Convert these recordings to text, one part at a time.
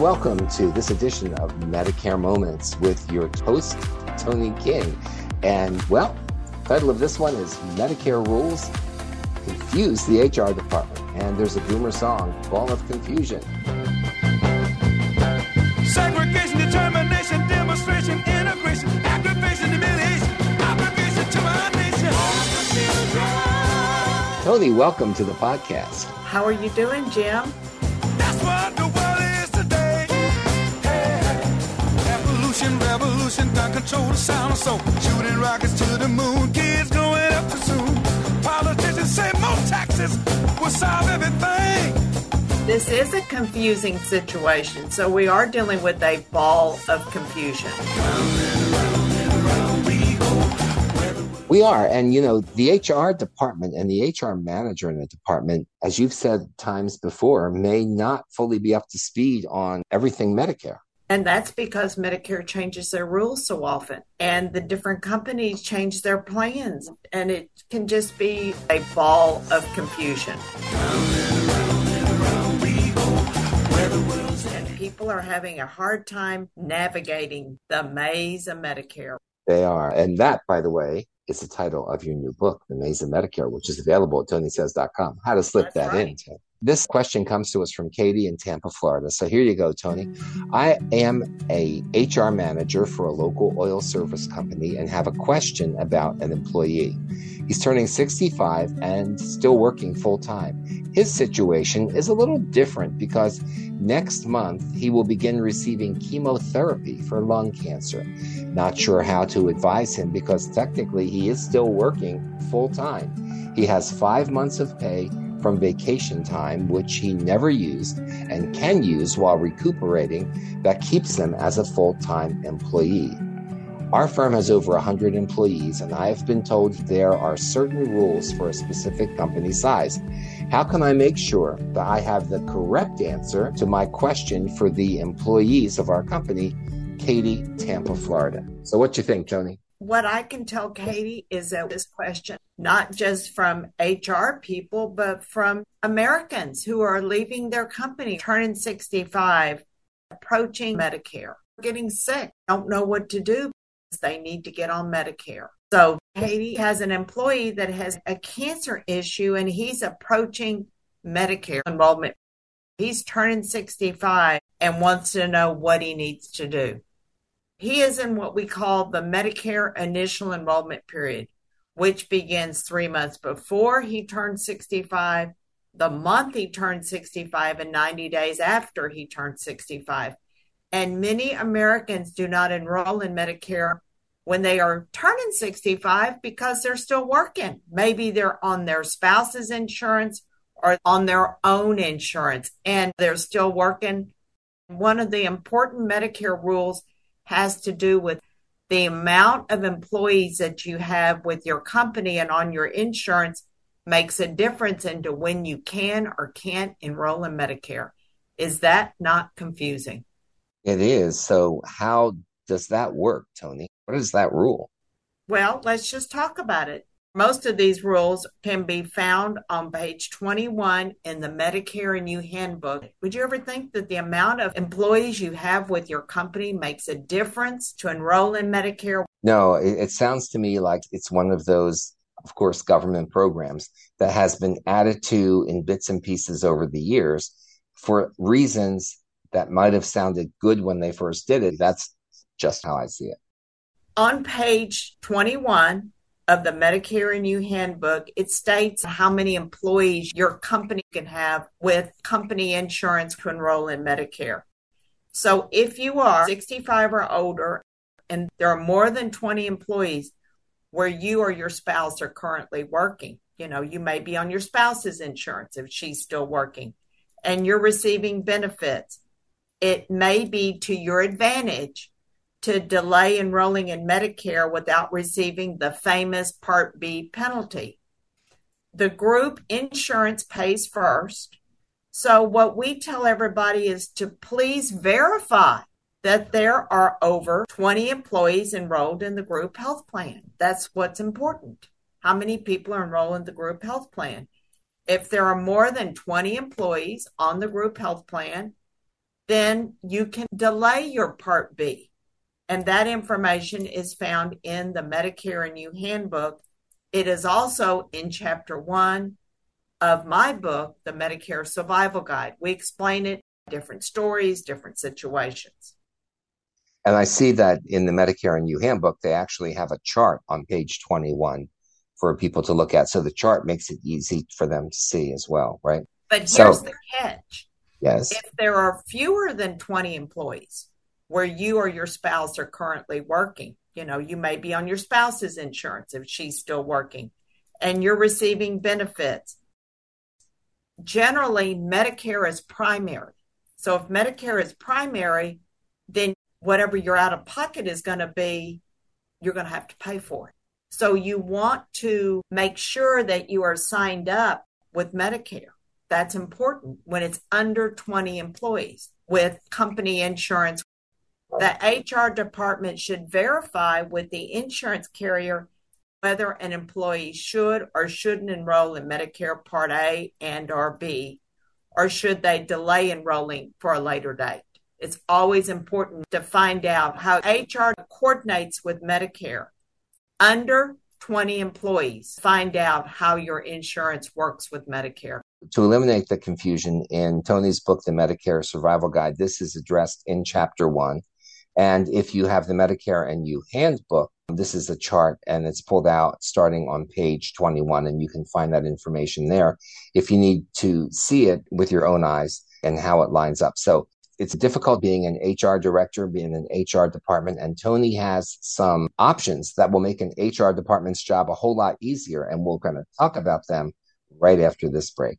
welcome to this edition of Medicare Moments with your host, Toni King. And well, title of this one is Medicare Rules Confuse the HR Department. And there's a boomer song, Ball of Confusion. Segregation, determination, demonstration, integration, aggravation, humiliation, obligation to my nation. Toni, welcome to the podcast. How are you doing, Jim? Revolution, revolution, gun control the sound of soul. Shooting rockets to the moon, kids growing up too soon. Politicians say more taxes will solve everything. This is a confusing situation, so we are dealing with a ball of confusion. We are. And, you know, the HR department and the HR manager in the department, as you've said times before, may not fully be up to speed on everything Medicare. And that's because Medicare changes their rules so often and the different companies change their plans. And it can just be a ball of confusion. And people are having a hard time navigating the maze of Medicare. They are. And that, by the way, is the title of your new book, The Maze of Medicare, which is available at tonisays.com. How to slip That's that right. in. This question comes to us from Katie in Tampa, Florida. So here you go, Toni. I am a HR manager for a local oil service company and have a question about an employee. He's turning 65 and still working full time. His situation is a little different because next month he will begin receiving chemotherapy for lung cancer. Not sure how to advise him because technically he is still working full time. He has five months of pay from vacation time, which he never used and can use while recuperating, that keeps him as a full time employee. Our firm has over 100 employees, and I have been told there are certain rules for a specific company size. How can I make sure that I have the correct answer to my question for the employees of our company, Katie, Tampa, Florida? So, what do you think, Toni? what I can tell Katie is that this question, not just from HR people, but from Americans who are leaving their company, turning 65, approaching Medicare, getting sick, don't know what to do. They need to get on Medicare. So Katie has an employee that has a cancer issue and he's approaching Medicare enrollment. He's turning 65 and wants to know what he needs to do. He is in what we call the Medicare initial enrollment period, which begins three months before he turned 65, the month he turned 65, and 90 days after he turned 65. And many Americans do not enroll in Medicare when they are turning 65 because they're still working. Maybe they're on their spouse's insurance or on their own insurance and they're still working. One of the important Medicare rules has to do with the amount of employees that you have with your company and on your insurance makes a difference into when you can or can't enroll in Medicare. Is that not confusing? It is. So, how does that work, Toni? What is that rule? Well, let's just talk about it. Most of these rules can be found on page 21 in the Medicare and You Handbook. Would you ever think that the amount of employees you have with your company makes a difference to enroll in Medicare? No, it, it sounds to me like it's one of those, of course, government programs that has been added to in bits and pieces over the years for reasons that might have sounded good when they first did it. That's just how I see it. On page 21, of the Medicare You handbook, it states how many employees your company can have with company insurance to enroll in Medicare. So if you are 65 or older and there are more than 20 employees where you or your spouse are currently working, you know, you may be on your spouse's insurance if she's still working and you're receiving benefits. It may be to your advantage to delay enrolling in Medicare without receiving the famous Part B penalty. The group insurance pays first. So, what we tell everybody is to please verify that there are over 20 employees enrolled in the group health plan. That's what's important. How many people are enrolled in the group health plan? If there are more than 20 employees on the group health plan, then you can delay your Part B. And that information is found in the Medicare and You Handbook. It is also in Chapter 1 of my book, The Medicare Survival Guide. We explain it, different stories, different situations. And I see that in the Medicare and You Handbook, they actually have a chart on page 21 for people to look at. So the chart makes it easy for them to see as well, right? But here's So- the catch. Yes. If there are fewer than 20 employees where you or your spouse are currently working, you know, you may be on your spouse's insurance if she's still working and you're receiving benefits. Generally, Medicare is primary. So if Medicare is primary, then whatever your out of pocket is going to be, you're going to have to pay for it. So you want to make sure that you are signed up with Medicare. That's important when it's under 20 employees with company insurance. The HR department should verify with the insurance carrier whether an employee should or shouldn't enroll in Medicare Part A and or B, or should they delay enrolling for a later date. It's always important to find out how HR coordinates with Medicare. Under 20 employees, find out how your insurance works with Medicare. to eliminate the confusion in Toni's book, The Medicare Survival Guide, this is addressed in chapter one. And if you have the Medicare and You handbook, this is a chart and it's pulled out starting on page 21, and you can find that information there if you need to see it with your own eyes and how it lines up. So it's difficult being an HR director, being an HR department, and Toni has some options that will make an HR department's job a whole lot easier. And we're going to talk about them right after this break.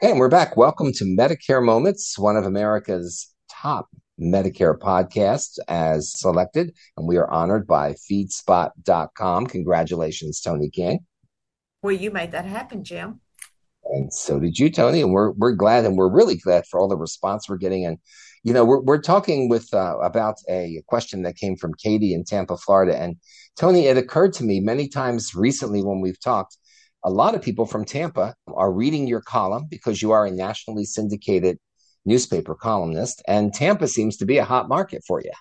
Hey, and we're back. Welcome to Medicare Moments, one of America's top Medicare podcasts as selected. And we are honored by feedspot.com. Congratulations, Toni King. Well, you made that happen, Jim. And so did you, Toni. And we're we're glad, and we're really glad for all the response we're getting. And you know, we're we're talking with uh, about a question that came from Katie in Tampa, Florida. And Toni, it occurred to me many times recently when we've talked. A lot of people from Tampa are reading your column because you are a nationally syndicated newspaper columnist, and Tampa seems to be a hot market for you.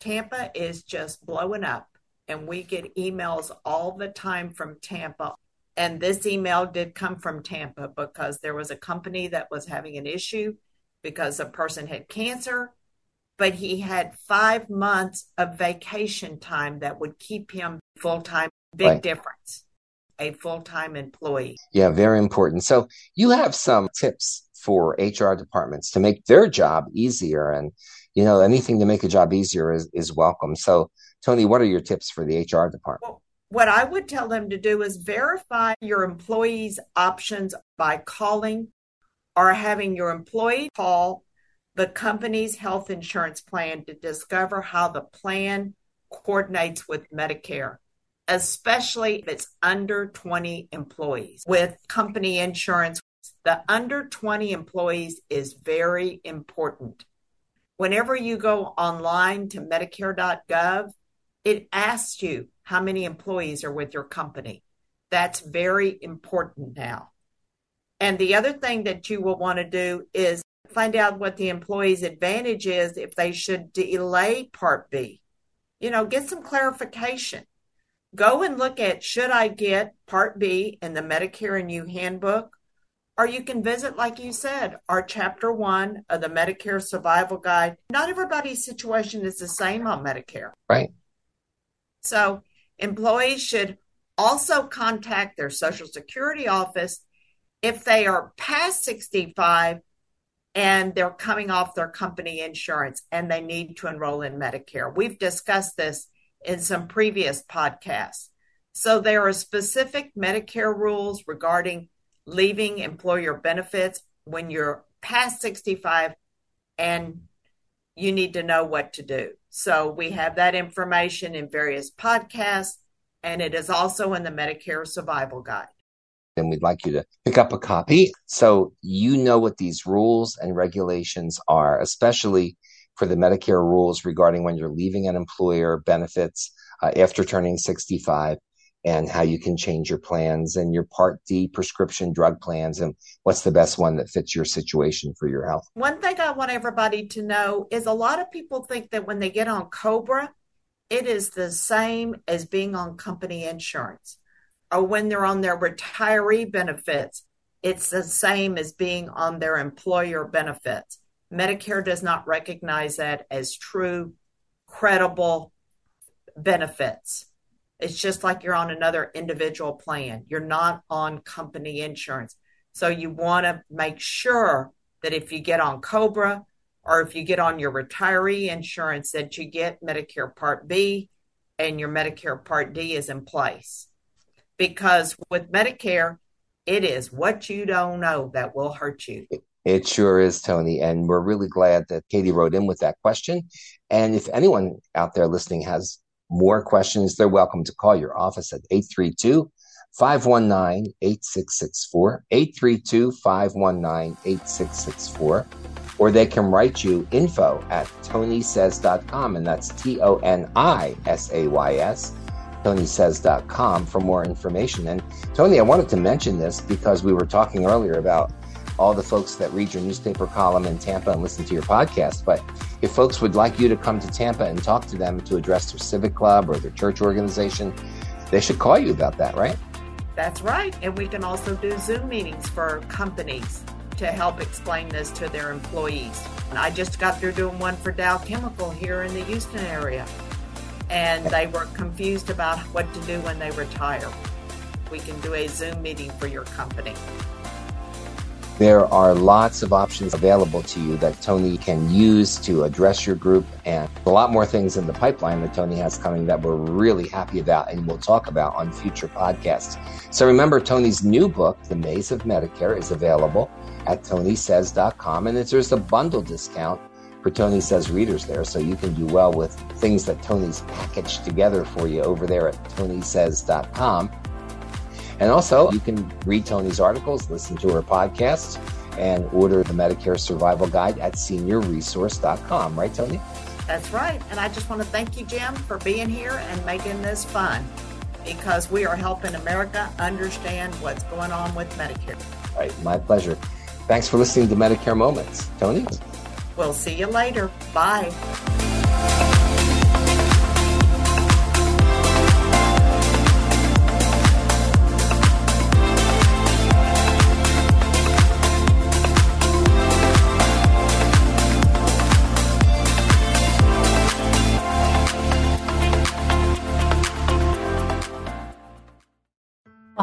Tampa is just blowing up, and we get emails all the time from Tampa. And this email did come from Tampa because there was a company that was having an issue because a person had cancer, but he had five months of vacation time that would keep him full time. Big Right. difference. A full time employee. Yeah, very important. So you have some tips for HR departments to make their job easier, and you know anything to make a job easier is is welcome. So Toni, what are your tips for the HR department? Well, what I would tell them to do is verify your employees' options by calling or having your employee call the company's health insurance plan to discover how the plan coordinates with Medicare, especially if it's under 20 employees. With company insurance, the under 20 employees is very important. Whenever you go online to Medicare.gov, it asks you how many employees are with your company. That's very important now. And the other thing that you will want to do is find out what the employee's advantage is if they should delay Part B. You know, get some clarification. Go and look at should I get Part B in the Medicare and You handbook Or you can visit, like you said, our chapter one of the Medicare Survival Guide. Not everybody's situation is the same on Medicare. Right. So employees should also contact their Social Security office if they are past 65 and they're coming off their company insurance and they need to enroll in Medicare. We've discussed this in some previous podcasts. So there are specific Medicare rules regarding leaving employer benefits when you're past 65 and you need to know what to do. So we have that information in various podcasts, and it is also in the Medicare Survival Guide. And we'd like you to pick up a copy so you know what these rules and regulations are, especially for the Medicare rules regarding when you're leaving an employer benefits uh, after turning 65 and how you can change your plans and your Part D prescription drug plans and what's the best one that fits your situation for your health. One thing I want everybody to know is a lot of people think that when they get on Cobra, it is the same as being on company insurance. Or when they're on their retiree benefits, it's the same as being on their employer benefits. Medicare does not recognize that as true, credible benefits. It's just like you're on another individual plan. You're not on company insurance. So you want to make sure that if you get on Cobra or if you get on your retiree insurance, that you get Medicare Part B and your Medicare Part D is in place. Because with Medicare, it is what you don't know that will hurt you. It sure is, Toni. And we're really glad that Katie wrote in with that question. And if anyone out there listening has more questions, they're welcome to call your office at 832 519 8664, 832 519 8664, or they can write you info at tonisays.com, and that's T O N I S A Y S, tonisays.com for more information. And Toni, I wanted to mention this because we were talking earlier about all the folks that read your newspaper column in Tampa and listen to your podcast. But if folks would like you to come to Tampa and talk to them to address their civic club or their church organization, they should call you about that, right? That's right. And we can also do Zoom meetings for companies to help explain this to their employees. I just got through doing one for Dow Chemical here in the Houston area. And they were confused about what to do when they retire. We can do a Zoom meeting for your company. There are lots of options available to you that Toni can use to address your group, and a lot more things in the pipeline that Toni has coming that we're really happy about and we'll talk about on future podcasts. So remember, Toni's new book, The Maze of Medicare, is available at tonisays.com, and there's a bundle discount for Toni Says readers there, so you can do well with things that Toni's packaged together for you over there at tonisays.com. And also, you can read Toni's articles, listen to her podcasts, and order the Medicare Survival Guide at seniorresource.com. Right, Toni? That's right. And I just want to thank you, Jim, for being here and making this fun because we are helping America understand what's going on with Medicare. All right. My pleasure. Thanks for listening to Medicare Moments. Toni? We'll see you later. Bye.